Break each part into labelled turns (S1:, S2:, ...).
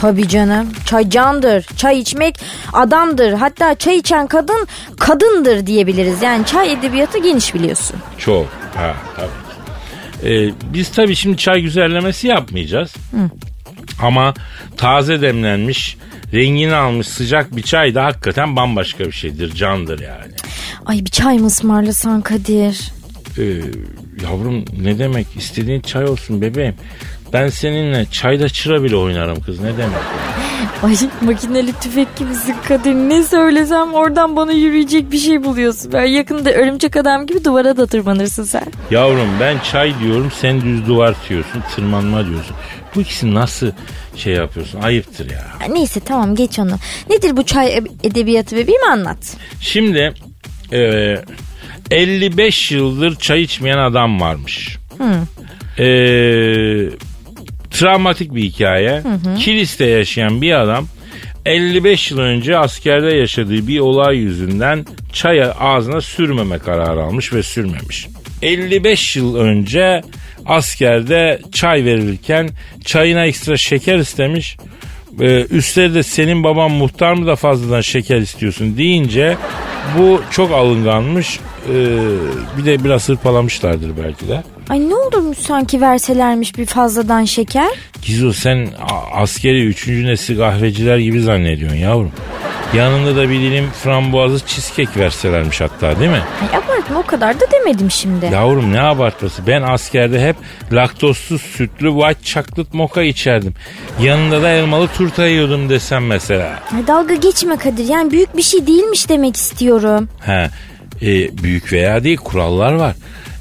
S1: Tabii canım. Çay candır. Çay içmek adamdır. Hatta çay içen kadın kadındır diyebiliriz. Yani çay edebiyatı geniş biliyorsun.
S2: Çok. Ha tabii. Ee, biz tabii şimdi çay güzellemesi yapmayacağız. Ama taze demlenmiş, rengini almış sıcak bir çay da hakikaten bambaşka bir şeydir, candır yani.
S1: Ay bir çay mı ısmarlasan Kadir?
S2: Ee, yavrum ne demek istediğin çay olsun bebeğim. Ben seninle çayda çıra bile oynarım kız ne demek?
S1: Ay makineli tüfek gibisin Kadir. Ne söylesem oradan bana yürüyecek bir şey buluyorsun. Ben yakında örümcek adam gibi duvara da tırmanırsın sen.
S2: Yavrum ben çay diyorum sen düz duvar diyorsun tırmanma diyorsun. Bu ikisini nasıl şey yapıyorsun ayıptır ya.
S1: Ya Neyse tamam geç onu. Nedir bu çay e- edebiyatı bebeğim anlat.
S2: Şimdi e, 55 yıldır çay içmeyen adam varmış. E, travmatik bir hikaye. Kilis'te yaşayan bir adam 55 yıl önce askerde yaşadığı bir olay yüzünden çaya ağzına sürmeme kararı almış ve sürmemiş. 55 yıl önce askerde çay verilirken çayına ekstra şeker istemiş. Ee, üstleri de senin baban muhtar mı da fazladan şeker istiyorsun deyince bu çok alınganmış. Ee, bir de biraz hırpalamışlardır belki de.
S1: Ay ne olurmuş sanki verselermiş bir fazladan şeker.
S2: Gizo sen askeri üçüncü nesil kahveciler gibi zannediyorsun yavrum. Yanında da bir dilim frambuazlı cheesecake verselermiş hatta değil mi?
S1: Ay abartma o kadar da demedim şimdi.
S2: Yavrum ne abartması. Ben askerde hep laktozsuz sütlü white chocolate mocha içerdim. Yanında da elmalı turta yiyordum desem mesela.
S1: Ay dalga geçme Kadir yani büyük bir şey değilmiş demek istiyorum.
S2: He, e, büyük veya değil kurallar var.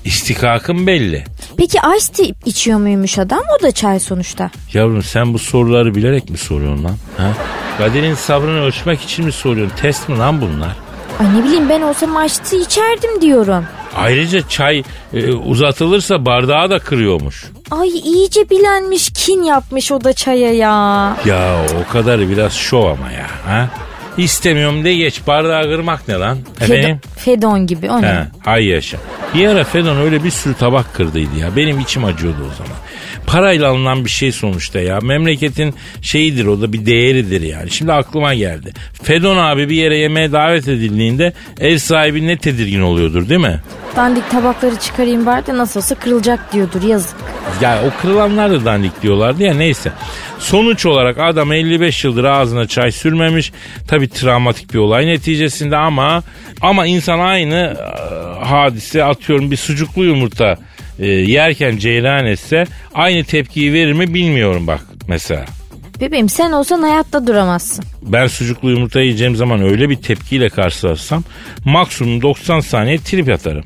S2: İstikakın belli.
S1: Peki ice tea içiyor muymuş adam o da çay sonuçta.
S2: Yavrum sen bu soruları bilerek mi soruyorsun lan? Ha? Kadir'in sabrını ölçmek için mi soruyorsun? Test mi lan bunlar?
S1: Ay ne bileyim ben olsam ice tea içerdim diyorum.
S2: Ayrıca çay e, uzatılırsa bardağı da kırıyormuş.
S1: Ay iyice bilenmiş kin yapmış o da çaya ya.
S2: Ya o kadarı biraz şov ama ya. Ha? İstemiyorum de geç bardağı kırmak ne lan? Efendim?
S1: Fedon, Fedon gibi o ne?
S2: He, hay yaşa. Bir ara Fedon öyle bir sürü tabak kırdıydı ya. Benim içim acıyordu o zaman. Parayla alınan bir şey sonuçta ya. Memleketin şeyidir o da bir değeridir yani. Şimdi aklıma geldi. Fedon abi bir yere yemeğe davet edildiğinde ev sahibi ne tedirgin oluyordur değil mi?
S1: Dandik tabakları çıkarayım bari de nasıl olsa kırılacak diyordur yazık.
S2: Ya o kırılanlar da dandik diyorlardı ya neyse. Sonuç olarak adam 55 yıldır ağzına çay sürmemiş. Tabi travmatik bir olay neticesinde ama ama insan aynı e, hadise atıyorum bir sucuklu yumurta e, yerken ceylan etse aynı tepkiyi verir mi bilmiyorum bak mesela.
S1: Bebeğim sen olsan hayatta duramazsın.
S2: Ben sucuklu yumurta yiyeceğim zaman öyle bir tepkiyle karşılaşsam maksimum 90 saniye trip atarım.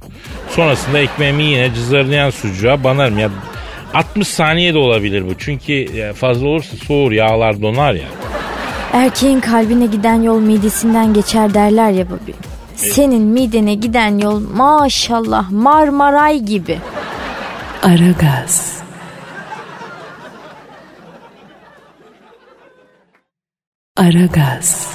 S2: Sonrasında ekmeğimi yine cızırlayan sucuğa banarım. Ya 60 saniye de olabilir bu. Çünkü fazla olursa soğur yağlar donar ya.
S1: Erkeğin kalbine giden yol midesinden geçer derler ya bebeğim. Senin midene giden yol maşallah Marmaray gibi.
S3: Aragaz. Aragaz.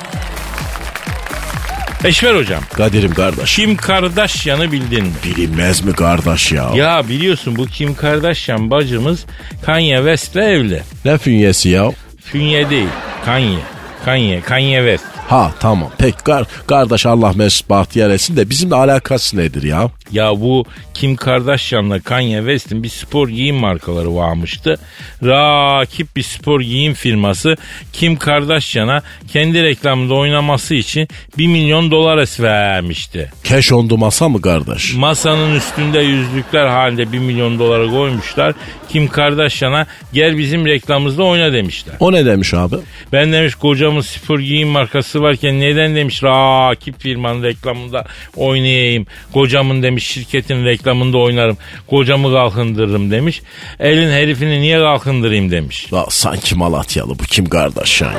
S2: Eşver hocam.
S4: Kadir'im kardeş.
S2: Kim Kardashian'ı bildin mi?
S4: Bilinmez mi kardeş ya?
S2: Ya biliyorsun bu Kim Kardashian bacımız Kanye West'le evli.
S4: Ne fünyesi ya?
S2: Fünye değil. Kanye. Kanye. Kanye West.
S4: Ha tamam pek kar, kardeş Allah mesut bahtiyar etsin de bizimle alakası nedir ya?
S2: Ya bu Kim Kardashian'la Kanye West'in bir spor giyim markaları varmıştı. Rakip bir spor giyim firması Kim Kardashian'a kendi reklamında oynaması için 1 milyon dolar vermişti.
S4: Cash on the masa mı kardeş?
S2: Masanın üstünde yüzlükler halinde 1 milyon dolara koymuşlar. Kim Kardashian'a gel bizim reklamımızda oyna demişler.
S4: O ne demiş abi?
S2: Ben demiş kocamın spor giyim markası varken neden demiş rakip firmanın reklamında oynayayım. Kocamın demiş şirketin reklamında oynarım. Kocamı kalkındırırım demiş. Elin herifini niye kalkındırayım demiş.
S4: La, sanki Malatyalı bu kim kardeş ya, ya?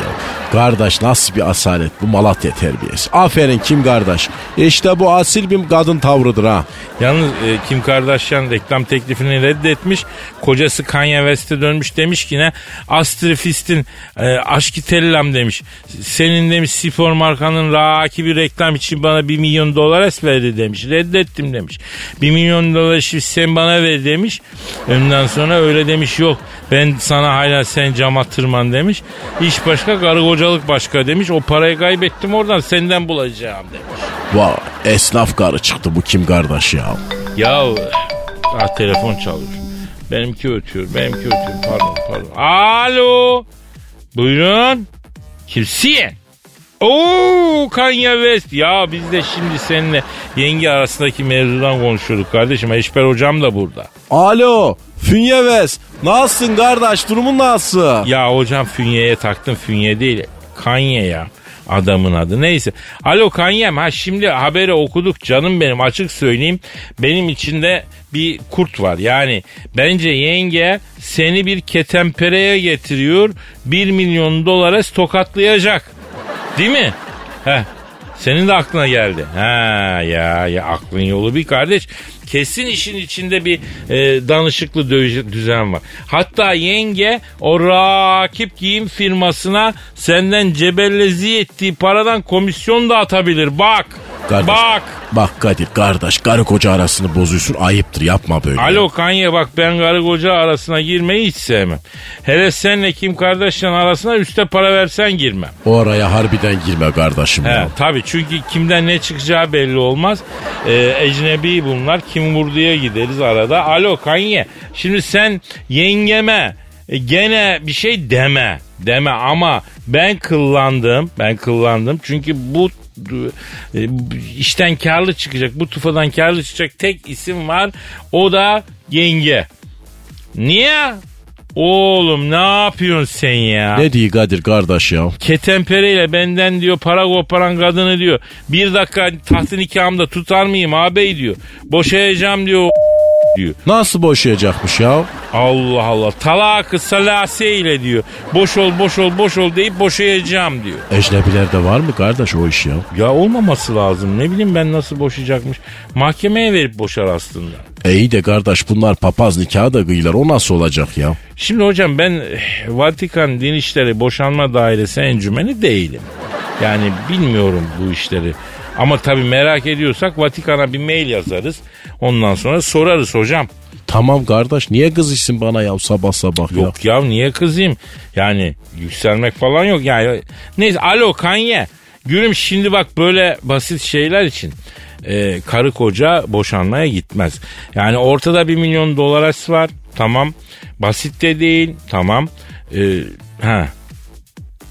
S4: Kardeş nasıl bir asalet bu Malatya terbiyesi. Aferin kim kardeş. İşte bu asil bir kadın tavrıdır ha.
S2: Yalnız e, Kim Kardashian reklam teklifini reddetmiş. Kocası Kanye West'e dönmüş demiş ki ne? Astrifist'in e, aşkı tellam demiş. Senin demiş spor markanın rakibi reklam için bana bir milyon dolar es verdi demiş. Reddettim demiş. Bir milyon dolar şimdi sen bana ver demiş. Ondan sonra öyle demiş yok. Ben sana hala sen cama tırman demiş. İş başka karı kocalık başka demiş. O parayı kaybettim oradan senden bulacağım demiş.
S4: Vay esnaf karı çıktı bu kim kardeş ya.
S2: Ya ah, telefon çalıyor. Benimki ötüyor. Benimki ötüyor. Pardon pardon. Alo. Buyurun. Kimsin? Oo Kanye West. Ya biz de şimdi seninle yenge arasındaki mevzudan konuşuyorduk kardeşim. Eşber hocam da burada.
S4: Alo Fünye Ves nasılsın kardeş durumun nasıl?
S2: Ya hocam Fünye'ye taktım. Fünye değil. Kanye ya adamın adı. Neyse. Alo Kanyem ha şimdi haberi okuduk canım benim açık söyleyeyim. Benim içinde bir kurt var. Yani bence yenge seni bir ketempereye getiriyor. 1 milyon dolara tokatlayacak. Değil mi? Heh. Senin de aklına geldi. Ha ya ya aklın yolu bir kardeş. Kesin işin içinde bir e, danışıklı düzen var. Hatta yenge o rakip giyim firmasına senden cebellezi ettiği paradan komisyon da atabilir. Bak.
S4: Kardeş,
S2: Bak.
S4: Bak Kadir kardeş karı koca arasını bozuyorsun ayıptır yapma böyle.
S2: Alo Kanye bak ben karı koca arasına girmeyi hiç sevmem. Hele senle Kim Kardashian arasına üste para versen girmem.
S4: O araya harbiden girme kardeşim
S2: He,
S4: ya.
S2: tabii çünkü kimden ne çıkacağı belli olmaz. Ee, ecnebi bunlar. Kim vurduya gideriz arada. Alo Kanye. Şimdi sen yengeme e, gene bir şey deme. Deme ama ben kıllandım. Ben kıllandım. Çünkü bu işten karlı çıkacak. Bu tufadan karlı çıkacak tek isim var. O da yenge. Niye? Oğlum ne yapıyorsun sen ya?
S4: Ne diyor Kadir kardeş ya?
S2: Ketempereyle benden diyor para koparan kadını diyor. Bir dakika tahtı nikahımda tutar mıyım ağabey diyor. Boşayacağım diyor diyor.
S4: Nasıl boşayacakmış ya?
S2: Allah Allah talakı salase ile diyor. Boş ol boş ol boş ol deyip boşayacağım diyor.
S4: Ecnebilerde var mı kardeş o iş ya?
S2: Ya olmaması lazım ne bileyim ben nasıl boşayacakmış. Mahkemeye verip boşar aslında.
S4: E iyi de kardeş bunlar papaz nikahı da kıyılar o nasıl olacak ya?
S2: Şimdi hocam ben eh, Vatikan Din İşleri Boşanma Dairesi encümeni değilim. Yani bilmiyorum bu işleri. Ama tabii merak ediyorsak Vatikan'a bir mail yazarız. Ondan sonra sorarız hocam.
S4: Tamam kardeş niye kızışsın bana ya sabah sabah ya?
S2: Yok ya niye kızayım? Yani yükselmek falan yok. Yani neyse alo Kanye. Gülüm şimdi bak böyle basit şeyler için e, karı koca boşanmaya gitmez. Yani ortada bir milyon dolar var. Tamam. Basit de değil. Tamam. E, ha.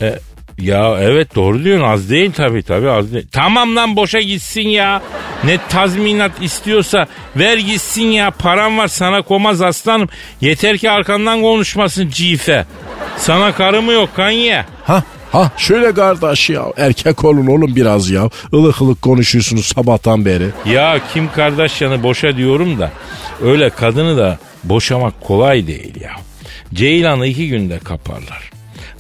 S2: E, ya evet doğru diyorsun az değil tabii tabii az değil. Tamam lan boşa gitsin ya. Ne tazminat istiyorsa ver gitsin ya. Param var sana komaz aslanım. Yeter ki arkandan konuşmasın cife. Sana karı mı yok Kanye?
S4: Ha ha şöyle kardeş ya erkek olun oğlum biraz ya. Ilık ılık konuşuyorsunuz sabahtan beri.
S2: Ya Kim Kardashian'ı boşa diyorum da öyle kadını da boşamak kolay değil ya. Ceylan'ı iki günde kaparlar.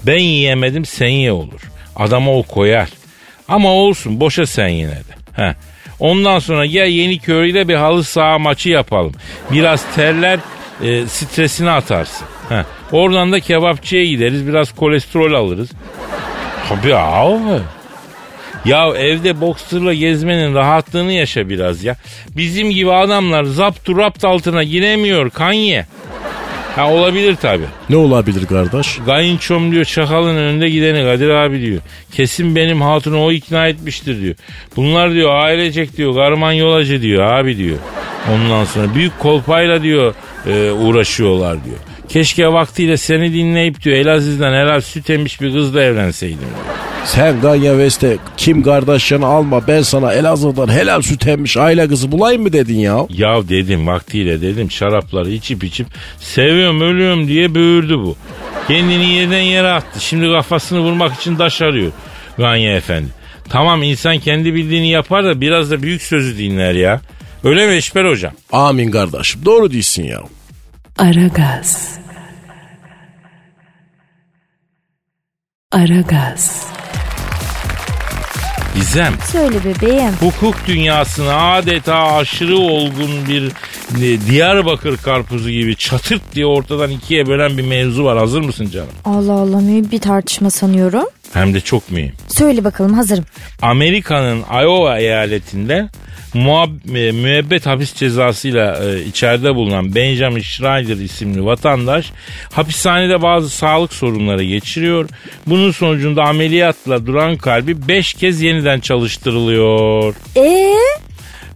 S2: Ben yiyemedim sen ye olur. Adama o koyar. Ama olsun boşa sen yine de. Heh. Ondan sonra gel Yeniköy'de bir halı saha maçı yapalım. Biraz terler e, stresini atarsın. Heh. Oradan da kebapçıya gideriz biraz kolesterol alırız. Tabii abi. Ya evde boksırla gezmenin rahatlığını yaşa biraz ya. Bizim gibi adamlar zaptu rapt altına giremiyor Kanye. Ha olabilir tabi.
S4: Ne olabilir kardeş?
S2: Kayınçom diyor çakalın önünde gideni Kadir abi diyor. Kesin benim hatunu o ikna etmiştir diyor. Bunlar diyor ailecek diyor garman yolacı diyor abi diyor. Ondan sonra büyük kolpayla diyor e, uğraşıyorlar diyor. Keşke vaktiyle seni dinleyip diyor Elaziz'den helal süt emmiş bir kızla evlenseydim.
S4: Sen Ganya West'e kim kardeşlerini alma ben sana Elazığ'dan helal süt emmiş aile kızı bulayım mı dedin ya?
S2: Ya dedim vaktiyle dedim şarapları içip içip seviyorum ölüyorum diye böğürdü bu. Kendini yerden yere attı. Şimdi kafasını vurmak için taş arıyor Ganya Efendi. Tamam insan kendi bildiğini yapar da biraz da büyük sözü dinler ya. Öyle mi Eşber hocam?
S4: Amin kardeşim doğru değilsin ya.
S3: Aragaz. Aragaz.
S2: Gizem.
S1: Söyle bebeğim.
S2: Hukuk dünyasına adeta aşırı olgun bir e, Diyarbakır karpuzu gibi çatırt diye ortadan ikiye bölen bir mevzu var. Hazır mısın canım?
S1: Allah Allah mühim bir tartışma sanıyorum.
S2: Hem de çok mühim.
S1: Söyle bakalım hazırım.
S2: Amerika'nın Iowa eyaletinde muhab- e, müebbet hapis cezasıyla e, içeride bulunan Benjamin Schreider isimli vatandaş hapishanede bazı sağlık sorunları geçiriyor. Bunun sonucunda ameliyatla duran kalbi 5 kez yeniden çalıştırılıyor.
S1: Ee?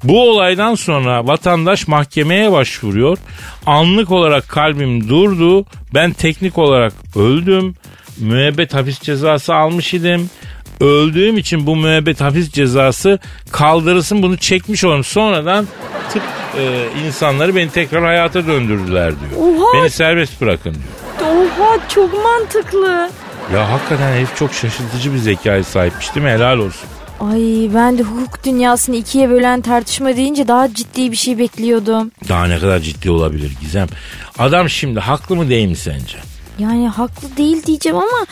S2: Bu olaydan sonra vatandaş mahkemeye başvuruyor. Anlık olarak kalbim durdu. Ben teknik olarak öldüm. Müebbet hapis cezası almış idim. Öldüğüm için bu müebbet hapis cezası kaldırılsın bunu çekmiş olalım. Sonradan tıp e, insanları beni tekrar hayata döndürdüler diyor.
S1: Oha!
S2: Beni serbest bırakın diyor.
S1: Oha çok mantıklı.
S2: Ya hakikaten herif çok şaşırtıcı bir zekaya sahipmiş değil mi? Helal olsun.
S1: Ay ben de hukuk dünyasını ikiye bölen tartışma deyince daha ciddi bir şey bekliyordum.
S2: Daha ne kadar ciddi olabilir Gizem? Adam şimdi haklı mı değil mi sence?
S1: Yani haklı değil diyeceğim ama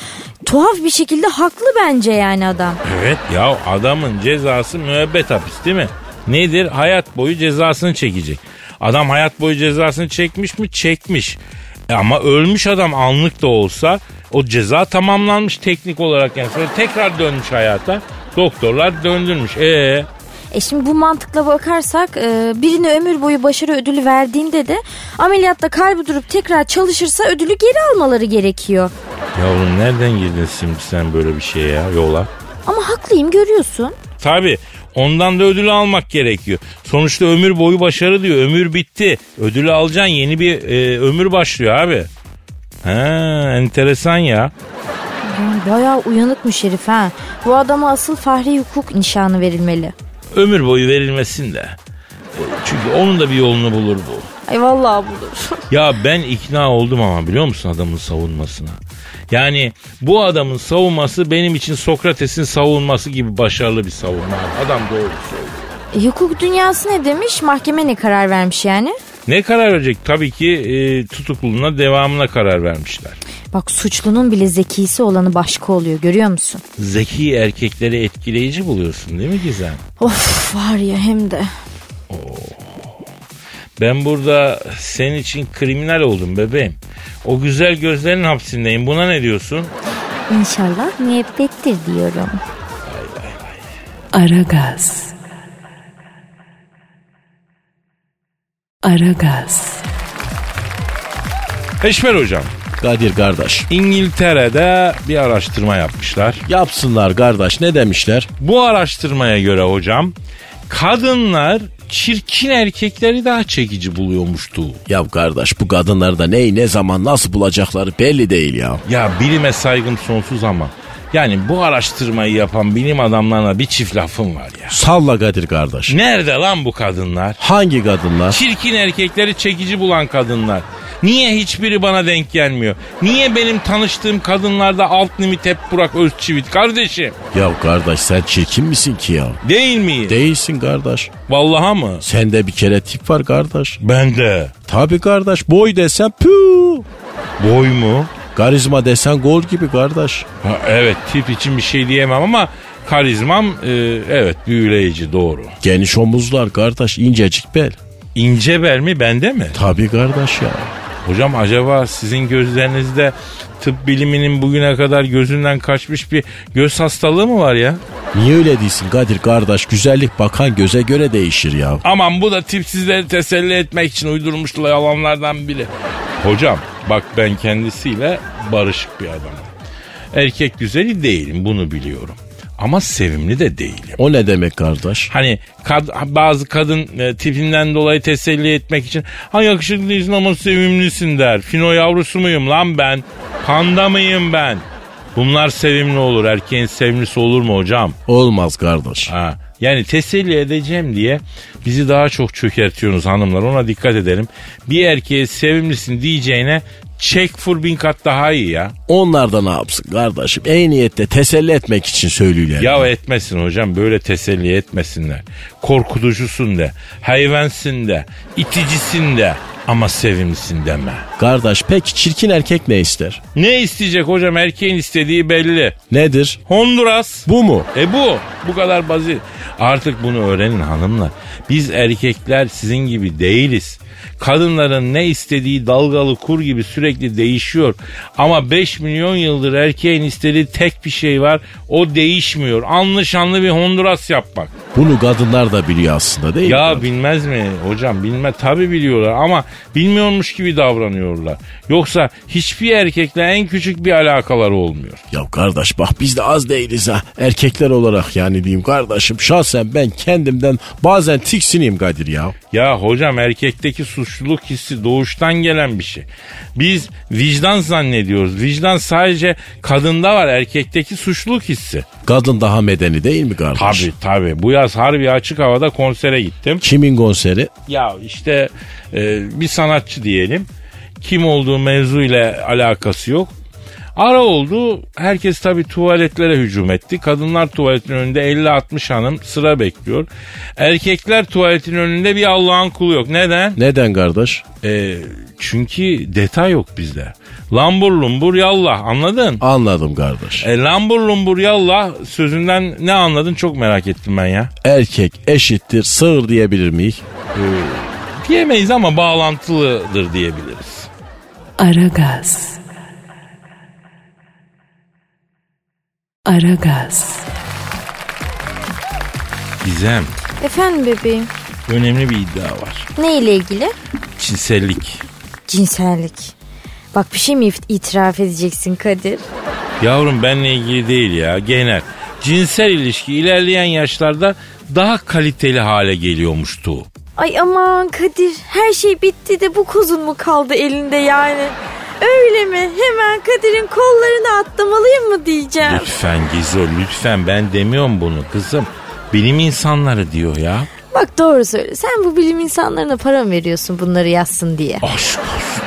S1: tuhaf bir şekilde haklı bence yani adam.
S2: Evet ya adamın cezası müebbet hapis değil mi? Nedir? Hayat boyu cezasını çekecek. Adam hayat boyu cezasını çekmiş mi? Çekmiş. E ama ölmüş adam anlık da olsa o ceza tamamlanmış teknik olarak yani. Sonra tekrar dönmüş hayata. Doktorlar döndürmüş. E
S1: E şimdi bu mantıkla bakarsak e, birine ömür boyu başarı ödülü verdiğinde de ameliyatta kalbi durup tekrar çalışırsa ödülü geri almaları gerekiyor.
S2: yavrum nereden girdin şimdi sen böyle bir şeye ya yola?
S1: Ama haklıyım görüyorsun.
S2: Tabi ondan da ödülü almak gerekiyor. Sonuçta ömür boyu başarı diyor. Ömür bitti. Ödülü alacaksın yeni bir e, ömür başlıyor abi. Ha enteresan ya.
S1: Bayağı uyanıkmış herif ha. Bu adama asıl fahri hukuk nişanı verilmeli.
S2: Ömür boyu verilmesin de. Çünkü onun da bir yolunu bulur bu.
S1: Ay vallahi bulur.
S2: Ya ben ikna oldum ama biliyor musun adamın savunmasına? Yani bu adamın savunması benim için Sokrates'in savunması gibi başarılı bir savunma. Adam doğru söylüyor.
S1: Hukuk dünyası ne demiş? Mahkeme ne karar vermiş yani?
S2: Ne karar verecek? Tabii ki e, tutukluluğuna devamına karar vermişler.
S1: Bak suçlunun bile zekisi olanı başka oluyor görüyor musun?
S2: Zeki erkekleri etkileyici buluyorsun değil mi Gizem?
S1: Of var ya hem de.
S2: Ben burada senin için kriminal oldum bebeğim. O güzel gözlerin hapsindeyim. Buna ne diyorsun?
S1: İnşallah müebbettir diyorum.
S3: Aragaz. Aragaz.
S2: Eşmer hocam.
S4: Kadir kardeş.
S2: İngiltere'de bir araştırma yapmışlar.
S4: Yapsınlar kardeş ne demişler?
S2: Bu araştırmaya göre hocam kadınlar çirkin erkekleri daha çekici buluyormuştu.
S4: Ya kardeş bu kadınları da neyi ne zaman nasıl bulacakları belli değil ya.
S2: Ya bilime saygım sonsuz ama yani bu araştırmayı yapan bilim adamlarına bir çift lafım var ya.
S4: Salla Kadir kardeş.
S2: Nerede lan bu kadınlar?
S4: Hangi kadınlar?
S2: Çirkin erkekleri çekici bulan kadınlar. Niye hiçbiri bana denk gelmiyor? Niye benim tanıştığım kadınlarda alt limit hep Burak Özçivit kardeşim?
S4: Ya kardeş sen çirkin misin ki ya?
S2: Değil miyim?
S4: Değilsin kardeş.
S2: Vallaha mı?
S4: Sende bir kere tip var kardeş.
S2: Ben de.
S4: Tabi kardeş boy desen püh.
S2: Boy mu?
S4: Karizma desen gol gibi kardeş.
S2: Ha, evet tip için bir şey diyemem ama karizmam e, evet büyüleyici doğru.
S4: Geniş omuzlar kardeş incecik bel.
S2: İnce bel mi bende mi?
S4: Tabi kardeş ya.
S2: Hocam acaba sizin gözlerinizde tıp biliminin bugüne kadar gözünden kaçmış bir göz hastalığı mı var ya?
S4: Niye öyle değilsin Kadir kardeş? Güzellik bakan göze göre değişir ya.
S2: Aman bu da tipsizleri teselli etmek için uydurmuşlar yalanlardan biri. Hocam bak ben kendisiyle barışık bir adamım. Erkek güzeli değilim bunu biliyorum. Ama sevimli de değilim.
S4: O ne demek kardeş?
S2: Hani kad- bazı kadın e, tipinden dolayı teselli etmek için ha yakışıklı değilsin ama sevimlisin der. Fino yavrusu muyum lan ben? Panda mıyım ben? Bunlar sevimli olur. Erkeğin sevimlisi olur mu hocam?
S4: Olmaz kardeş.
S2: Ha. Yani teselli edeceğim diye bizi daha çok çökertiyorsunuz hanımlar. Ona dikkat edelim. Bir erkeğe sevimlisin diyeceğine çek fur bin kat daha iyi ya.
S4: Onlar da ne yapsın kardeşim? En niyette teselli etmek için söylüyorlar.
S2: Ya etmesin hocam böyle teselli etmesinler. Korkutucusun de, hayvansın de, iticisin de ama sevimlisin deme.
S4: Kardeş peki çirkin erkek ne ister?
S2: Ne isteyecek hocam erkeğin istediği belli.
S4: Nedir?
S2: Honduras.
S4: Bu mu?
S2: E bu. Bu kadar basit. Artık bunu öğrenin hanımlar. Biz erkekler sizin gibi değiliz. Kadınların ne istediği dalgalı kur gibi sürekli değişiyor. Ama 5 milyon yıldır erkeğin istediği tek bir şey var. O değişmiyor. Anlı şanlı bir Honduras yapmak.
S4: Bunu kadınlar da biliyor aslında değil mi?
S2: Ya bilmez mi hocam bilme tabi biliyorlar ama bilmiyormuş gibi davranıyorlar. Yoksa hiçbir erkekle en küçük bir alakaları olmuyor.
S4: Ya kardeş bak biz de az değiliz ha. Erkekler olarak yani diyeyim kardeşim. Şahsen ben kendimden bazen tiksineyim Kadir ya.
S2: Ya hocam erkekteki suçluluk hissi doğuştan gelen bir şey. Biz vicdan zannediyoruz. Vicdan sadece kadında var erkekteki suçluluk hissi.
S4: Kadın daha medeni değil mi kardeş?
S2: Tabi tabi bu yaz harbi açık havada konsere gittim.
S4: Kimin konseri?
S2: Ya işte e, bir sanatçı diyelim. Kim olduğu mevzuyla alakası yok. Ara oldu. Herkes tabii tuvaletlere hücum etti. Kadınlar tuvaletin önünde 50-60 hanım sıra bekliyor. Erkekler tuvaletin önünde bir Allah'ın kulu yok. Neden?
S4: Neden kardeş?
S2: E, çünkü detay yok bizde. Lambur lumbur yallah anladın?
S4: Anladım kardeş.
S2: E, lambur lumbur yallah sözünden ne anladın çok merak ettim ben ya.
S4: Erkek eşittir sığır diyebilir miyiz?
S2: Diyemeyiz ama bağlantılıdır diyebiliriz.
S3: Aragaz. Aragaz.
S2: Gizem
S1: Efendim bebeğim.
S2: önemli bir iddia var.
S1: Ne ile ilgili?
S2: Cinsellik.
S1: Cinsellik. Bak bir şey mi if- itiraf edeceksin Kadir?
S2: Yavrum benle ilgili değil ya genel. Cinsel ilişki ilerleyen yaşlarda daha kaliteli hale geliyormuştu.
S1: Ay aman Kadir her şey bitti de bu kozun mu kaldı elinde yani? Öyle mi? Hemen Kadir'in kollarını atlamalıyım mı diyeceğim.
S2: Lütfen Gizo lütfen ben demiyorum bunu kızım. Bilim insanları diyor ya.
S1: Bak doğru söyle. Sen bu bilim insanlarına para mı veriyorsun bunları yazsın diye?
S2: Aşk olsun.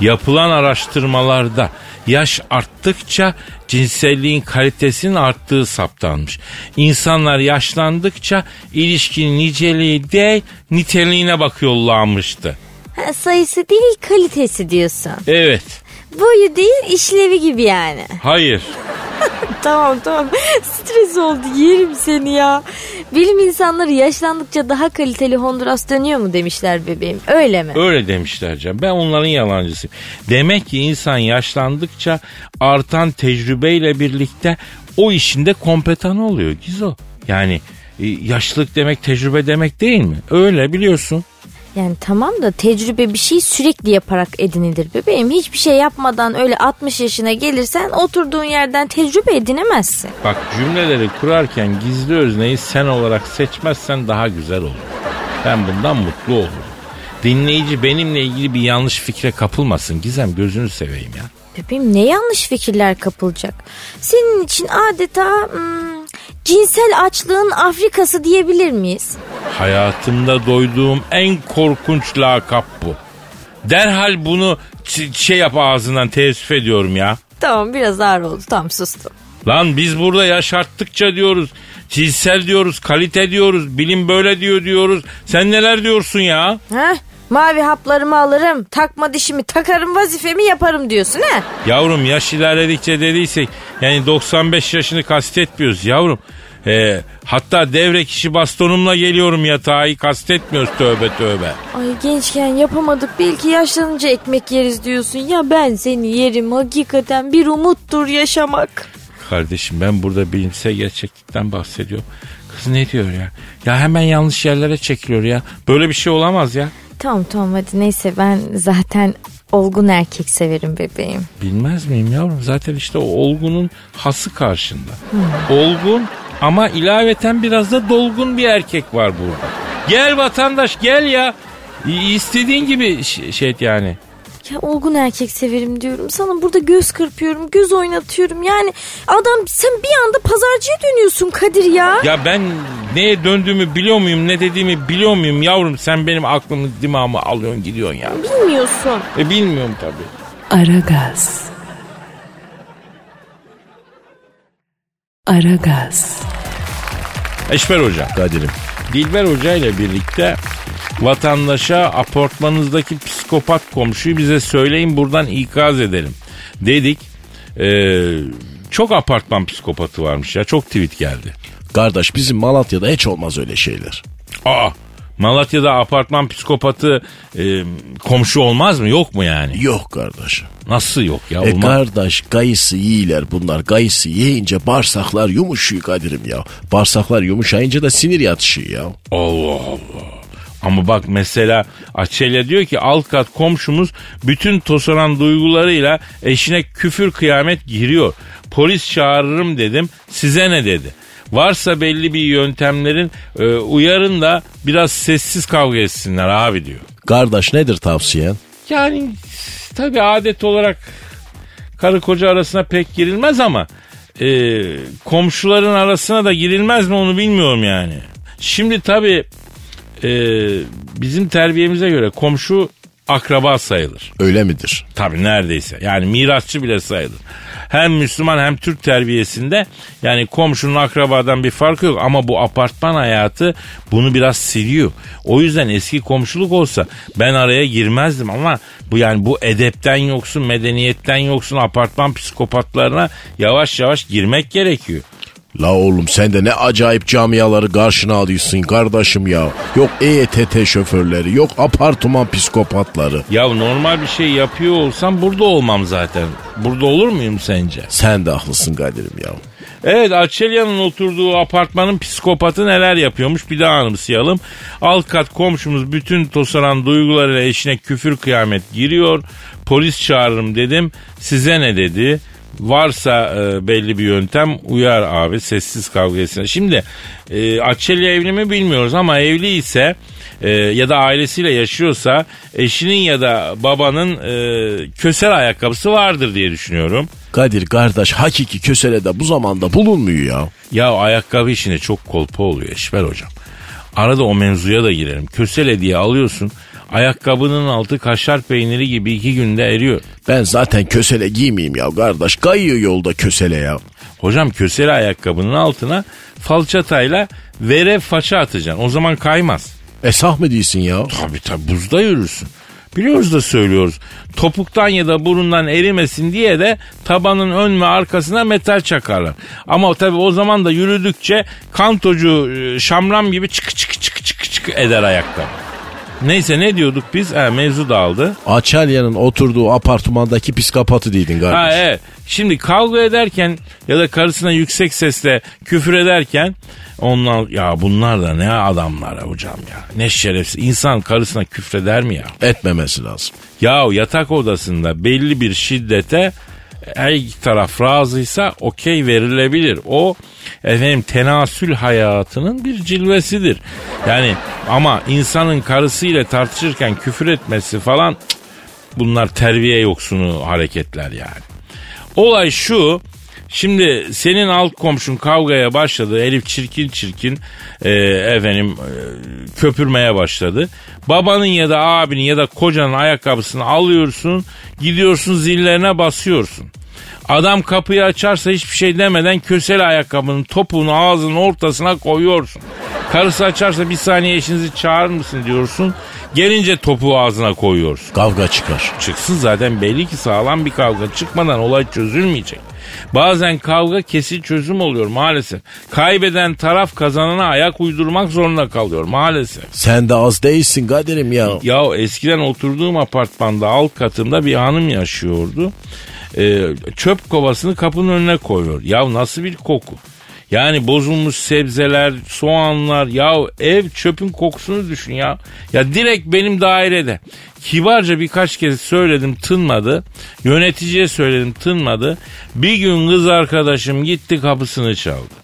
S2: Yapılan araştırmalarda yaş arttıkça cinselliğin kalitesinin arttığı saptanmış. İnsanlar yaşlandıkça ilişkinin niceliği değil niteliğine bakıyorlarmıştı.
S1: Ha, sayısı değil kalitesi diyorsun.
S2: Evet.
S1: Boyu değil işlevi gibi yani.
S2: Hayır.
S1: Tamam tamam. Stres oldu yerim seni ya. Bilim insanları yaşlandıkça daha kaliteli Honduras dönüyor mu demişler bebeğim. Öyle mi?
S2: Öyle demişler canım. Ben onların yalancısıyım. Demek ki insan yaşlandıkça artan tecrübeyle birlikte o işinde kompetan oluyor Gizo. Yani e, yaşlılık demek tecrübe demek değil mi? Öyle biliyorsun.
S1: Yani tamam da tecrübe bir şey sürekli yaparak edinilir bebeğim. Hiçbir şey yapmadan öyle 60 yaşına gelirsen oturduğun yerden tecrübe edinemezsin.
S2: Bak cümleleri kurarken gizli özneyi sen olarak seçmezsen daha güzel olur. Ben bundan mutlu olurum. Dinleyici benimle ilgili bir yanlış fikre kapılmasın. Gizem gözünü seveyim ya.
S1: Bebeğim ne yanlış fikirler kapılacak. Senin için adeta hmm, cinsel açlığın Afrikası diyebilir miyiz?
S2: Hayatımda doyduğum en korkunç lakap bu. Derhal bunu şey yap ağzından teessüf ediyorum ya.
S1: Tamam biraz ağır oldu tamam sustum.
S2: Lan biz burada yaş arttıkça diyoruz. Cinsel diyoruz, kalite diyoruz, bilim böyle diyor diyoruz. Sen neler diyorsun ya?
S1: Heh, mavi haplarımı alırım, takma dişimi takarım, vazifemi yaparım diyorsun ha?
S2: Yavrum yaş ilerledikçe dediysek yani 95 yaşını kastetmiyoruz yavrum. Ee, hatta devre kişi bastonumla geliyorum yatağı kastetmiyoruz tövbe tövbe.
S1: Ay gençken yapamadık belki yaşlanınca ekmek yeriz diyorsun. Ya ben seni yerim hakikaten bir umuttur yaşamak.
S2: Kardeşim ben burada bilimsel gerçeklikten bahsediyorum. Kız ne diyor ya? Ya hemen yanlış yerlere çekiliyor ya. Böyle bir şey olamaz ya.
S1: Tamam tamam hadi neyse ben zaten olgun erkek severim bebeğim.
S2: Bilmez miyim yavrum? Zaten işte o olgunun hası karşında. Olgun ama ilaveten biraz da dolgun bir erkek var burada. Gel vatandaş gel ya. İstediğin gibi şey et yani.
S1: Ya olgun erkek severim diyorum. Sana burada göz kırpıyorum, göz oynatıyorum. Yani adam sen bir anda pazarcıya dönüyorsun Kadir ya.
S2: Ya ben neye döndüğümü biliyor muyum ne dediğimi biliyor muyum yavrum sen benim aklımı dimağımı alıyorsun gidiyorsun ya.
S1: Bilmiyorsun.
S2: E bilmiyorum tabii.
S3: Aragaz. Aragaz.
S2: Eşber hocam.
S4: Kadir'im.
S2: Dilber Hoca ile birlikte vatandaşa apartmanınızdaki psikopat komşuyu bize söyleyin buradan ikaz edelim dedik. Ee, çok apartman psikopatı varmış ya çok tweet geldi.
S4: Kardeş bizim Malatya'da hiç olmaz öyle şeyler.
S2: Aa Malatya'da apartman psikopatı e, komşu olmaz mı yok mu yani?
S4: Yok kardeş.
S2: Nasıl yok ya
S4: E
S2: olmaz.
S4: kardeş kayısı yiyiler bunlar. Kayısı yiyince bağırsaklar yumuşuyor Kadir'im ya. Bağırsaklar yumuşayınca da sinir yatışıyor ya.
S2: Allah Allah. Ama bak mesela Açelya diyor ki alt kat komşumuz bütün tosaran duygularıyla eşine küfür kıyamet giriyor. Polis çağırırım dedim size ne dedi. Varsa belli bir yöntemlerin e, uyarın da biraz sessiz kavga etsinler abi diyor.
S4: Kardeş nedir tavsiyen?
S2: Yani tabi adet olarak karı koca arasına pek girilmez ama e, komşuların arasına da girilmez mi onu bilmiyorum yani. Şimdi tabi bizim terbiyemize göre komşu akraba sayılır.
S4: Öyle midir?
S2: Tabii neredeyse. Yani mirasçı bile sayılır. Hem Müslüman hem Türk terbiyesinde yani komşunun akrabadan bir farkı yok ama bu apartman hayatı bunu biraz siliyor. O yüzden eski komşuluk olsa ben araya girmezdim ama bu yani bu edepten yoksun, medeniyetten yoksun apartman psikopatlarına yavaş yavaş girmek gerekiyor.
S4: La oğlum sen de ne acayip camiaları karşına alıyorsun kardeşim ya. Yok EYTT şoförleri, yok apartman psikopatları.
S2: Ya normal bir şey yapıyor olsam burada olmam zaten. Burada olur muyum sence?
S4: Sen de haklısın Kadir'im ya.
S2: Evet Arçelya'nın oturduğu apartmanın psikopatı neler yapıyormuş bir daha anımsayalım. Alt kat komşumuz bütün tosaran duygularıyla eşine küfür kıyamet giriyor. Polis çağırırım dedim. Size ne dedi? Varsa e, belli bir yöntem uyar abi sessiz kavga etsin. Şimdi e, Açelya evli mi bilmiyoruz ama evli ise e, ya da ailesiyle yaşıyorsa eşinin ya da babanın e, kösel ayakkabısı vardır diye düşünüyorum.
S4: Kadir kardeş hakiki köselede bu zamanda bulunmuyor ya.
S2: Ya ayakkabı işine çok kolpa oluyor Eşber hocam. Arada o mevzuya da girelim. Kösele diye alıyorsun. Ayakkabının altı kaşar peyniri gibi iki günde eriyor.
S4: Ben zaten kösele giymeyeyim ya kardeş. Kayıyor yolda kösele ya.
S2: Hocam kösele ayakkabının altına falçatayla vere faça atacaksın. O zaman kaymaz.
S4: Esah mı değilsin ya?
S2: Tabii tabii buzda yürürsün. Biliyoruz da söylüyoruz. Topuktan ya da burundan erimesin diye de tabanın ön ve arkasına metal çakarlar. Ama tabii o zaman da yürüdükçe kantocu e, şamram gibi çık çık çık çık çık eder ayakkabı. Neyse ne diyorduk biz? Ha, mevzu dağıldı.
S4: Açelya'nın oturduğu apartmandaki psikopatı değildin kardeş.
S2: Ha evet. Şimdi kavga ederken ya da karısına yüksek sesle küfür ederken onlar ya bunlar da ne adamlar hocam ya. Ne şerefsiz. İnsan karısına küfreder mi ya?
S4: Etmemesi lazım.
S2: Ya yatak odasında belli bir şiddete her iki taraf razıysa okey verilebilir. O efendim tenasül hayatının bir cilvesidir. Yani ama insanın karısıyla tartışırken küfür etmesi falan cık, bunlar terbiye yoksunu hareketler yani. Olay şu Şimdi senin alt komşun kavgaya başladı. Elif çirkin çirkin e, efendim e, köpürmeye başladı. Babanın ya da abinin ya da kocanın ayakkabısını alıyorsun. Gidiyorsun zillerine basıyorsun. Adam kapıyı açarsa hiçbir şey demeden kösele ayakkabının topuğunu ağzının ortasına koyuyorsun. Karısı açarsa bir saniye eşinizi çağırır mısın diyorsun. Gelince topuğu ağzına koyuyorsun.
S4: Kavga çıkar.
S2: Çıksın zaten belli ki sağlam bir kavga çıkmadan olay çözülmeyecek. Bazen kavga kesin çözüm oluyor maalesef. Kaybeden taraf kazanana ayak uydurmak zorunda kalıyor maalesef.
S4: Sen de az değilsin Kadir'im ya.
S2: Ya eskiden oturduğum apartmanda alt katımda bir hanım yaşıyordu. Ee, çöp kovasını kapının önüne koyuyor. Ya nasıl bir koku? Yani bozulmuş sebzeler, soğanlar ya ev çöpün kokusunu düşün ya. Ya direkt benim dairede. Kibarca birkaç kez söyledim tınmadı. Yöneticiye söyledim tınmadı. Bir gün kız arkadaşım gitti kapısını çaldı.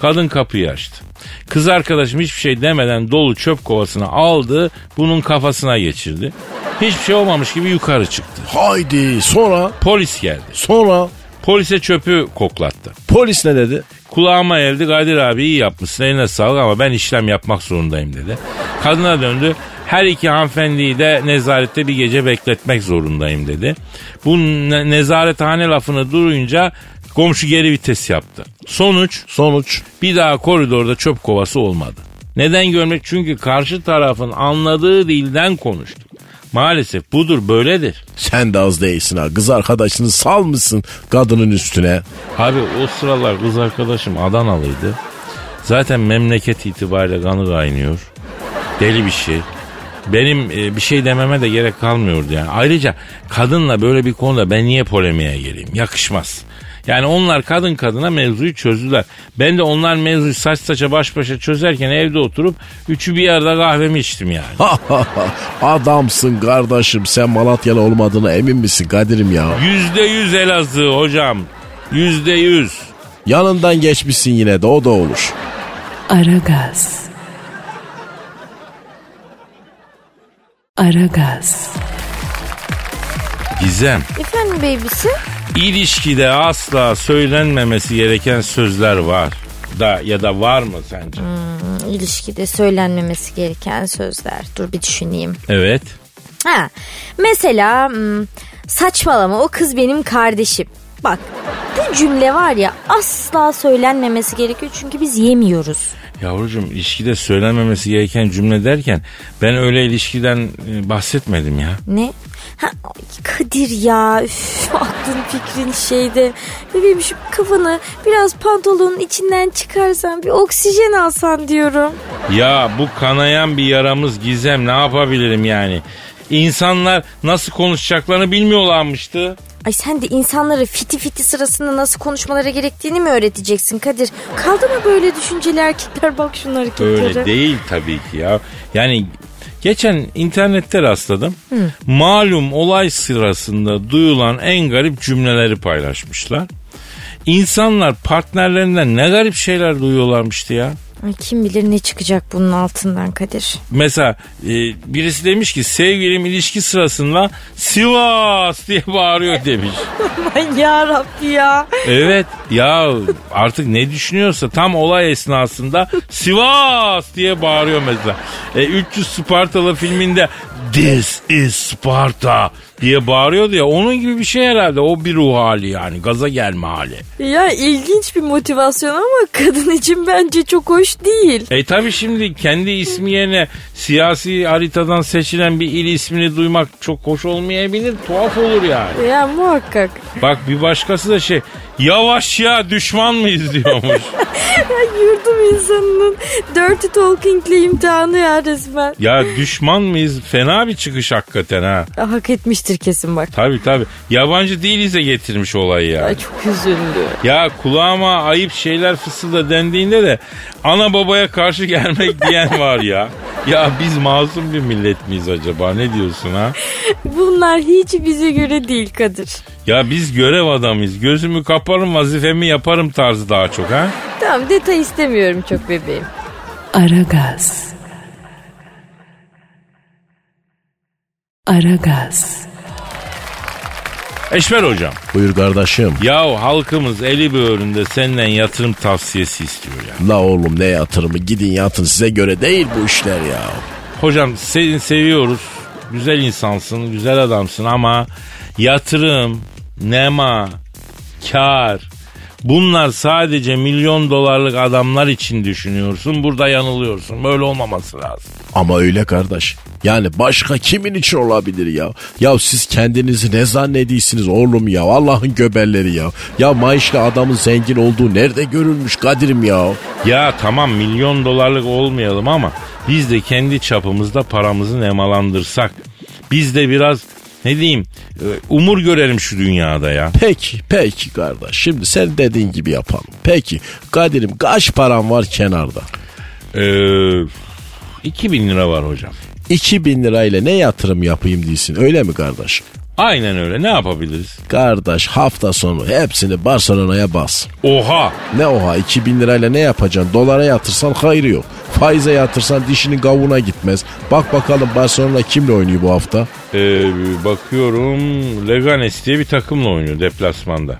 S2: Kadın kapıyı açtı. Kız arkadaşım hiçbir şey demeden dolu çöp kovasını aldı, bunun kafasına geçirdi. Hiçbir şey olmamış gibi yukarı çıktı.
S4: Haydi sonra
S2: Polis geldi.
S4: sonra
S2: Polise çöpü koklattı.
S4: polis ne dedi?
S2: Kulağıma geldi Kadir abi iyi yapmışsın eline sağlık ama ben işlem yapmak zorundayım dedi. Kadına döndü. Her iki hanımefendiyi de nezarette bir gece bekletmek zorundayım dedi. Bu ne- nezarethane lafını duyunca komşu geri vites yaptı. Sonuç
S4: Sonuç
S2: bir daha koridorda çöp kovası olmadı. Neden görmek? Çünkü karşı tarafın anladığı dilden konuştuk. Maalesef budur böyledir.
S4: sen de az değilsin ha. Kız arkadaşını salmışsın kadının üstüne.
S2: Abi o sıralar kız arkadaşım Adanalıydı. Zaten memleket itibariyle kanı kaynıyor. Deli bir şey. Benim e, bir şey dememe de gerek kalmıyordu yani. Ayrıca kadınla böyle bir konuda ben niye polemiğe gireyim? Yakışmaz. Yani onlar kadın kadına mevzuyu çözdüler. Ben de onlar mevzuyu saç saça baş başa çözerken evde oturup üçü bir arada kahvemi içtim yani.
S4: Adamsın kardeşim sen Malatyalı olmadığına emin misin Kadir'im ya?
S2: Yüzde yüz Elazığ hocam. Yüzde yüz.
S4: Yanından geçmişsin yine de o da olur.
S3: Aragaz. Aragaz.
S2: Gizem.
S1: Efendim babysi?
S2: İlişkide asla söylenmemesi gereken sözler var. Da ya da var mı sence?
S1: İlişkide söylenmemesi gereken sözler. Dur bir düşüneyim.
S2: Evet.
S1: Ha, mesela hmm, saçmalama o kız benim kardeşim. Bak bu cümle var ya asla söylenmemesi gerekiyor çünkü biz yemiyoruz.
S2: Yavrucuğum ilişkide söylenmemesi gereken cümle derken ben öyle ilişkiden e, bahsetmedim ya.
S1: Ne? Ha, Kadir ya üf, aklın fikrin şeyde. Bebeğim şu kafanı biraz pantolonun içinden çıkarsan bir oksijen alsan diyorum.
S2: Ya bu kanayan bir yaramız Gizem ne yapabilirim yani? İnsanlar nasıl konuşacaklarını bilmiyorlarmıştı.
S1: Ay sen de insanlara fiti fiti sırasında nasıl konuşmaları gerektiğini mi öğreteceksin Kadir? Kaldı mı böyle düşünceli erkekler bak şunları hareketlere.
S2: Öyle değil tabii ki ya. Yani geçen internette rastladım. Malum olay sırasında duyulan en garip cümleleri paylaşmışlar. İnsanlar partnerlerinden ne garip şeyler duyuyorlarmıştı ya.
S1: Ay kim bilir ne çıkacak bunun altından Kadir.
S2: Mesela e, birisi demiş ki sevgilim ilişki sırasında Sivas diye bağırıyor demiş.
S1: Aman yarabbi ya.
S2: Evet ya artık ne düşünüyorsa tam olay esnasında Sivas diye bağırıyor mesela. E, 300 Spartalı filminde This is Sparta diye bağırıyordu ya onun gibi bir şey herhalde o bir ruh hali yani gaza gelme hali.
S1: Ya ilginç bir motivasyon ama kadın için bence çok hoş değil.
S2: E tabi şimdi kendi ismi yerine siyasi haritadan seçilen bir il ismini duymak çok hoş olmayabilir tuhaf olur yani.
S1: Ya muhakkak.
S2: Bak bir başkası da şey yavaş ya düşman mıyız diyormuş.
S1: Ya yurdum insanının dirty talking'le imtihanı ya resmen.
S2: ya düşman mıyız fena bir çıkış hakikaten ha.
S1: Hak etmiştir kesin bak.
S2: Tabi tabi yabancı değilize getirmiş olayı ya.
S1: Ay çok üzüldü.
S2: Ya kulağıma ayıp şeyler fısılda dendiğinde de ana babaya karşı gelmek diyen var ya. Ya biz masum bir millet miyiz acaba ne diyorsun ha?
S1: Bunlar hiç bize göre değil Kadir.
S2: Ya biz görev adamıyız. Gözümü kaparım vazifemi yaparım tarzı daha çok ha.
S1: Tamam detay istemiyorum çok bebeğim.
S3: Aragaz. Aragaz.
S2: Eşver hocam.
S4: Buyur kardeşim.
S2: Ya halkımız eli böğründe senden yatırım tavsiyesi istiyor ya.
S4: La oğlum ne yatırımı gidin yatın size göre değil bu işler ya.
S2: Hocam seni seviyoruz. Güzel insansın, güzel adamsın ama yatırım, nema, kar bunlar sadece milyon dolarlık adamlar için düşünüyorsun. Burada yanılıyorsun. Böyle olmaması lazım.
S4: Ama öyle kardeş. Yani başka kimin için olabilir ya? Ya siz kendinizi ne zannediyorsunuz oğlum ya? Allah'ın göbelleri ya. Ya maaşlı adamın zengin olduğu nerede görülmüş Kadir'im ya?
S2: Ya tamam milyon dolarlık olmayalım ama biz de kendi çapımızda paramızı nemalandırsak. Biz de biraz ne diyeyim e, umur görelim şu dünyada ya.
S4: Peki peki kardeş şimdi sen dediğin gibi yapalım. Peki Kadir'im kaç param var kenarda?
S2: Ee, 2000 lira var hocam.
S4: 2000 lirayla ne yatırım yapayım değilsin öyle mi kardeşim?
S2: Aynen öyle ne yapabiliriz?
S4: Kardeş hafta sonu hepsini Barcelona'ya bas.
S2: Oha
S4: Ne oha 2000 lirayla ne yapacaksın? Dolara yatırsan hayrı yok. Faize yatırsan dişinin kavuğuna gitmez. Bak bakalım Barcelona kimle oynuyor bu hafta?
S2: Ee, bakıyorum Leganes diye bir takımla oynuyor deplasmanda.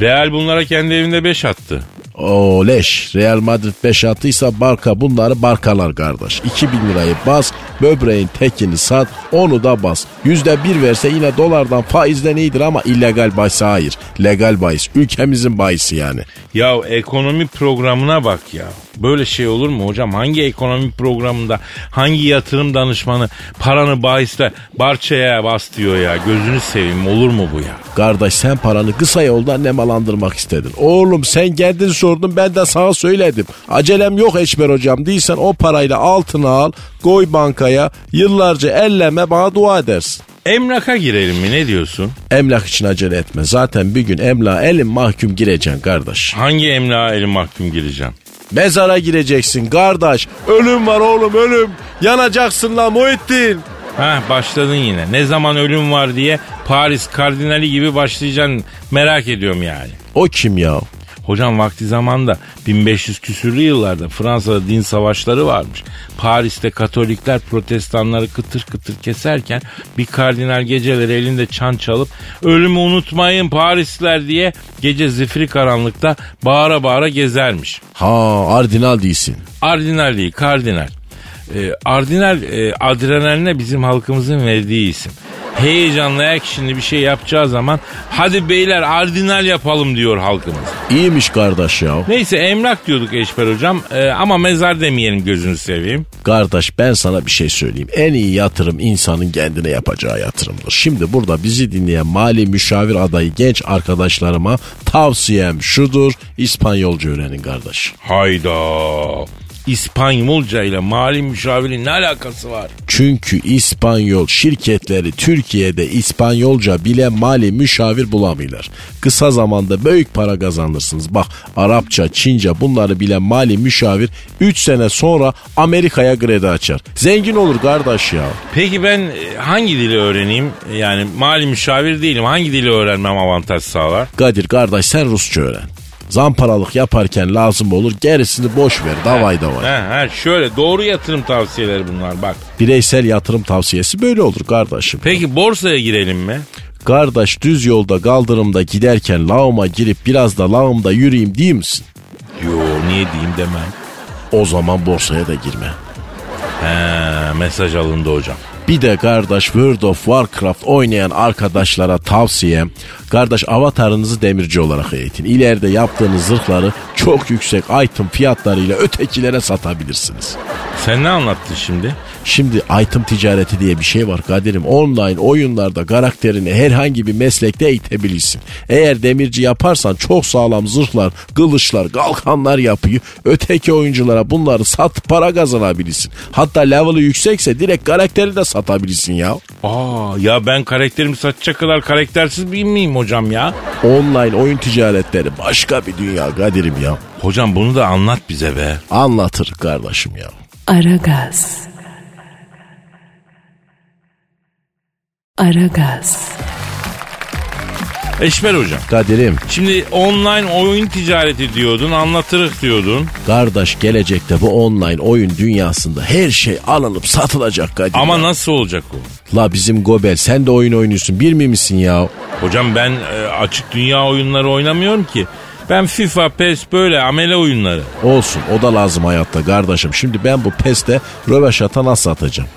S2: Real bunlara kendi evinde 5 attı.
S4: O leş. Real Madrid 5 attıysa Barka bunları barkalar kardeş. 2000 lirayı bas, böbreğin tekini sat, onu da bas. Yüzde bir verse yine dolardan faizden iyidir ama illegal bahis hayır. Legal bahis. Ülkemizin bahisi yani.
S2: Ya ekonomi programına bak ya. Böyle şey olur mu hocam? Hangi ekonomi programında hangi yatırım danışmanı paranı bahisle barçaya bas diyor ya. Gözünü seveyim olur mu bu ya?
S4: Kardeş sen paranı kısa yoldan nemalandırmak istedin. Oğlum sen geldin sordun ben de sana söyledim. Acelem yok Eşber hocam değilsen o parayla altına al koy bankaya yıllarca elleme bana dua edersin.
S2: Emlaka girelim mi ne diyorsun?
S4: Emlak için acele etme. Zaten bir gün emlak elin mahkum gireceksin kardeş.
S2: Hangi emlağa elim mahkum gireceğim?
S4: Mezara gireceksin kardeş. Ölüm var oğlum ölüm. Yanacaksın lan Muhittin.
S2: Ha başladın yine. Ne zaman ölüm var diye Paris kardinali gibi başlayacaksın merak ediyorum yani.
S4: O kim ya?
S2: Hocam vakti zamanda 1500 küsürlü yıllarda Fransa'da din savaşları varmış. Paris'te Katolikler protestanları kıtır kıtır keserken bir kardinal geceleri elinde çan çalıp ölümü unutmayın Parisliler diye gece zifiri karanlıkta bağıra bağıra gezermiş.
S4: Ha Ardinal değilsin.
S2: Ardinal değil kardinal. Ee, Ardinal e, adrenaline bizim halkımızın verdiği isim. Heyecanlı action'lı bir şey yapacağı zaman hadi beyler ardinal yapalım diyor halkımız.
S4: İyiymiş kardeş ya.
S2: Neyse emlak diyorduk Eşber hocam Ee, ama mezar demeyelim gözünü seveyim.
S4: Kardeş ben sana bir şey söyleyeyim. En iyi yatırım insanın kendine yapacağı yatırımdır. Şimdi burada bizi dinleyen mali müşavir adayı genç arkadaşlarıma tavsiyem şudur. İspanyolca öğrenin kardeş.
S2: Hayda. İspanyolca ile mali müşavirin ne alakası var?
S4: Çünkü İspanyol şirketleri Türkiye'de İspanyolca bile mali müşavir bulamıyorlar. Kısa zamanda büyük para kazanırsınız. Bak Arapça, Çince bunları bilen mali müşavir 3 sene sonra Amerika'ya kredi açar. Zengin olur kardeş ya.
S2: Peki ben e, hangi dili öğreneyim? Yani mali müşavir değilim. Hangi dili öğrenmem avantaj sağlar?
S4: Kadir kardeş sen Rusça öğren. Zamparalık yaparken lazım olur gerisini boş ver davay davay.
S2: Ha, ha, şöyle doğru yatırım tavsiyeleri bunlar bak.
S4: Bireysel yatırım tavsiyesi böyle olur kardeşim.
S2: Peki borsaya girelim mi?
S4: Kardeş düz yolda kaldırımda giderken lağıma girip biraz da lağımda yürüyeyim değil misin?
S2: Yo niye diyeyim demem.
S4: O zaman borsaya da girme.
S2: He, mesaj alındı hocam.
S4: Bir de kardeş World of Warcraft oynayan arkadaşlara tavsiyem. Kardeş avatarınızı demirci olarak eğitin. İleride yaptığınız zırhları çok yüksek item fiyatlarıyla ötekilere satabilirsiniz.
S2: Sen ne anlattın şimdi?
S4: Şimdi item ticareti diye bir şey var Kadir'im. Online oyunlarda karakterini herhangi bir meslekte eğitebilirsin. Eğer demirci yaparsan çok sağlam zırhlar, kılıçlar, kalkanlar yapıyı öteki oyunculara bunları sat para kazanabilirsin. Hatta level'ı yüksekse direkt karakteri de satabilirsin ya.
S2: Aa ya ben karakterimi satacak kadar karaktersiz bir miyim hocam ya?
S4: Online oyun ticaretleri başka bir dünya Kadir'im ya.
S2: Hocam bunu da anlat bize be.
S4: Anlatır kardeşim ya.
S3: Aragaz. Aragaz.
S2: Eşmer hocam.
S4: Kadir'im
S2: Şimdi online oyun ticareti diyordun, anlatırık diyordun.
S4: kardeş gelecekte bu online oyun dünyasında her şey alınıp satılacak Kadir.
S2: Ama
S4: ya.
S2: nasıl olacak o?
S4: La bizim Gobel sen de oyun oynuyorsun bir mi misin ya?
S2: Hocam ben e, açık dünya oyunları oynamıyorum ki. Ben FIFA, PES böyle amele oyunları.
S4: Olsun o da lazım hayatta kardeşim. Şimdi ben bu PES'te röveşata nasıl atacağım?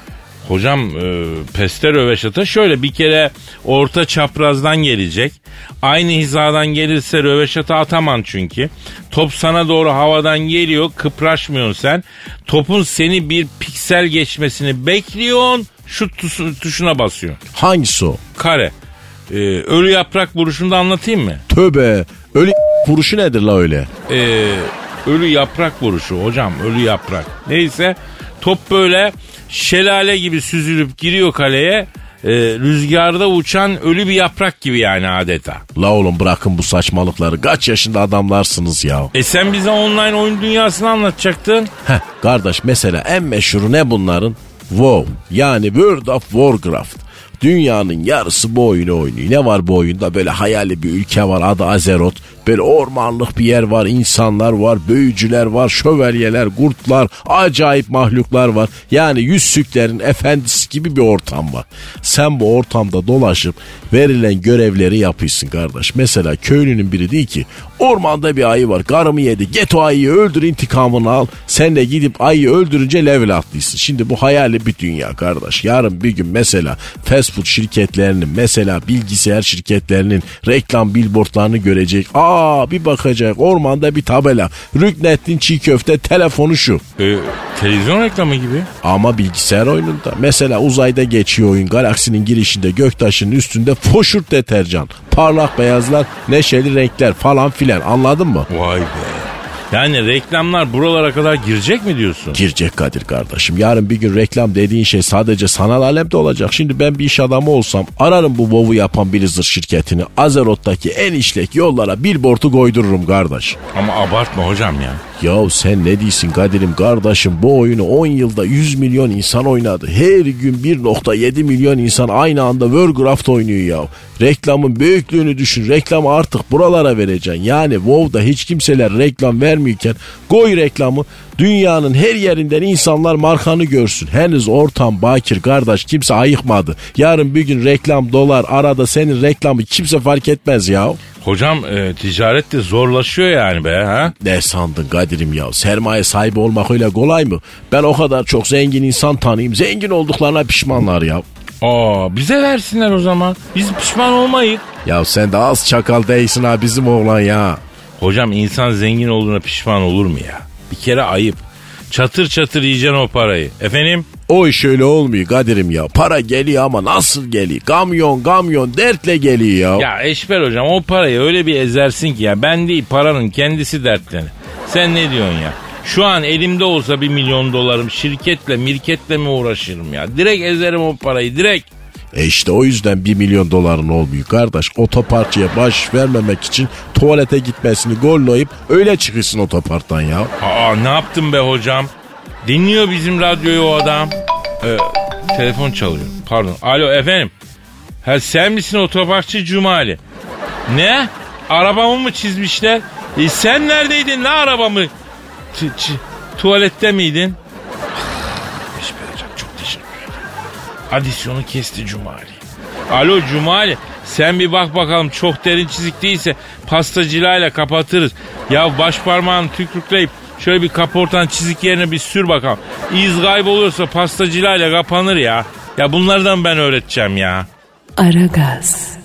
S2: Hocam e, peste röveşata şöyle bir kere orta çaprazdan gelecek. Aynı hizadan gelirse röveşata ataman çünkü. Top sana doğru havadan geliyor kıpraşmıyorsun sen. Topun seni bir piksel geçmesini bekliyorsun. Şu tuş- tuşuna basıyorsun.
S4: Hangisi o?
S2: Kare. E, ölü yaprak vuruşunu da anlatayım mı?
S4: Töbe öyle vuruşu nedir la öyle?
S2: e, ölü yaprak vuruşu hocam ölü yaprak. Neyse top böyle şelale gibi süzülüp giriyor kaleye. e, rüzgarda uçan ölü bir yaprak gibi yani adeta.
S4: La oğlum bırakın bu saçmalıkları. Kaç yaşında adamlarsınız ya.
S2: E sen bize online oyun dünyasını anlatacaktın.
S4: Heh kardeş mesela en meşhuru ne bunların? WoW yani World of Warcraft. Dünyanın yarısı bu oyunu oynuyor. Ne var bu oyunda? Böyle hayali bir ülke var adı Azeroth. Böyle ormanlık bir yer var, insanlar var, büyücüler var, şövalyeler, kurtlar, acayip mahluklar var. Yani yüzsüklerin efendisi gibi bir ortam var. Sen bu ortamda dolaşıp verilen görevleri yapıyorsun kardeş. Mesela köylünün biri değil ki ormanda bir ayı var karımı yedi get o ayıyı öldür intikamını al. Sen de gidip ayıyı öldürünce level atlıyorsun. Şimdi bu hayali bir dünya kardeş. Yarın bir gün mesela fast food şirketlerinin mesela bilgisayar şirketlerinin reklam billboardlarını görecek. Aa bir bakacak ormanda bir tabela. Rüknettin çiğ köfte telefonu şu.
S2: E, televizyon reklamı gibi.
S4: Ama bilgisayar oyununda. Mesela uzayda geçiyor oyun. Galaksinin girişinde göktaşının üstünde foşurt deterjan. Parlak beyazlar, neşeli renkler falan filan. Anladın mı?
S2: Vay be. Yani reklamlar buralara kadar girecek mi diyorsun?
S4: Girecek Kadir kardeşim. Yarın bir gün reklam dediğin şey sadece sanal alemde olacak. Şimdi ben bir iş adamı olsam ararım bu WoW'u yapan Blizzard şirketini. Azeroth'taki en işlek yollara billboard'u koydururum kardeş.
S2: Ama abartma hocam ya.
S4: Ya sen ne diyorsun Kadir'im kardeşim bu oyunu 10 yılda 100 milyon insan oynadı. Her gün 1.7 milyon insan aynı anda Warcraft oynuyor ya. Reklamın büyüklüğünü düşün. Reklamı artık buralara vereceksin. Yani WoW'da hiç kimseler reklam vermiyorken koy reklamı dünyanın her yerinden insanlar markanı görsün. Henüz ortam bakir kardeş kimse ayıkmadı. Yarın bir gün reklam dolar arada senin reklamı kimse fark etmez ya.
S2: Hocam e, ticaret de zorlaşıyor yani be ha?
S4: Ne sandın Kadir'im ya? Sermaye sahibi olmak öyle kolay mı? Ben o kadar çok zengin insan tanıyayım. Zengin olduklarına pişmanlar ya.
S2: Aa bize versinler o zaman. Biz pişman olmayız.
S4: Ya sen de az çakal değilsin ha bizim oğlan ya.
S2: Hocam insan zengin olduğuna pişman olur mu ya? Bir kere ayıp. Çatır çatır yiyeceksin o parayı. Efendim?
S4: O iş öyle olmuyor Kadir'im ya. Para geliyor ama nasıl geliyor? Kamyon kamyon dertle geliyor ya.
S2: Ya Eşber hocam o parayı öyle bir ezersin ki ya ben değil paranın kendisi dertlenir. Sen ne diyorsun ya? Şu an elimde olsa bir milyon dolarım şirketle mirketle mi uğraşırım ya? Direkt ezerim o parayı direkt.
S4: E işte o yüzden bir milyon doların olmuyor kardeş. Otoparkçıya baş vermemek için tuvalete gitmesini gollayıp öyle çıkıyorsun otoparktan ya.
S2: Aa ne yaptın be hocam? Dinliyor bizim radyoyu o adam. Ee, telefon çalıyor. Pardon. Alo efendim. Ha sen misin otoparkçı Cumali? Ne? Arabamı mı çizmişler? E, sen neredeydin ne arabamı? T- tuvalette miydin? Adisyonu kesti Cumali. Alo Cumali sen bir bak bakalım çok derin çizik değilse pastacılayla kapatırız. Ya baş parmağını tükürkleyip şöyle bir kaportan çizik yerine bir sür bakalım. İz kaybolursa pastacılayla kapanır ya. Ya bunlardan ben öğreteceğim ya.
S3: Aragaz.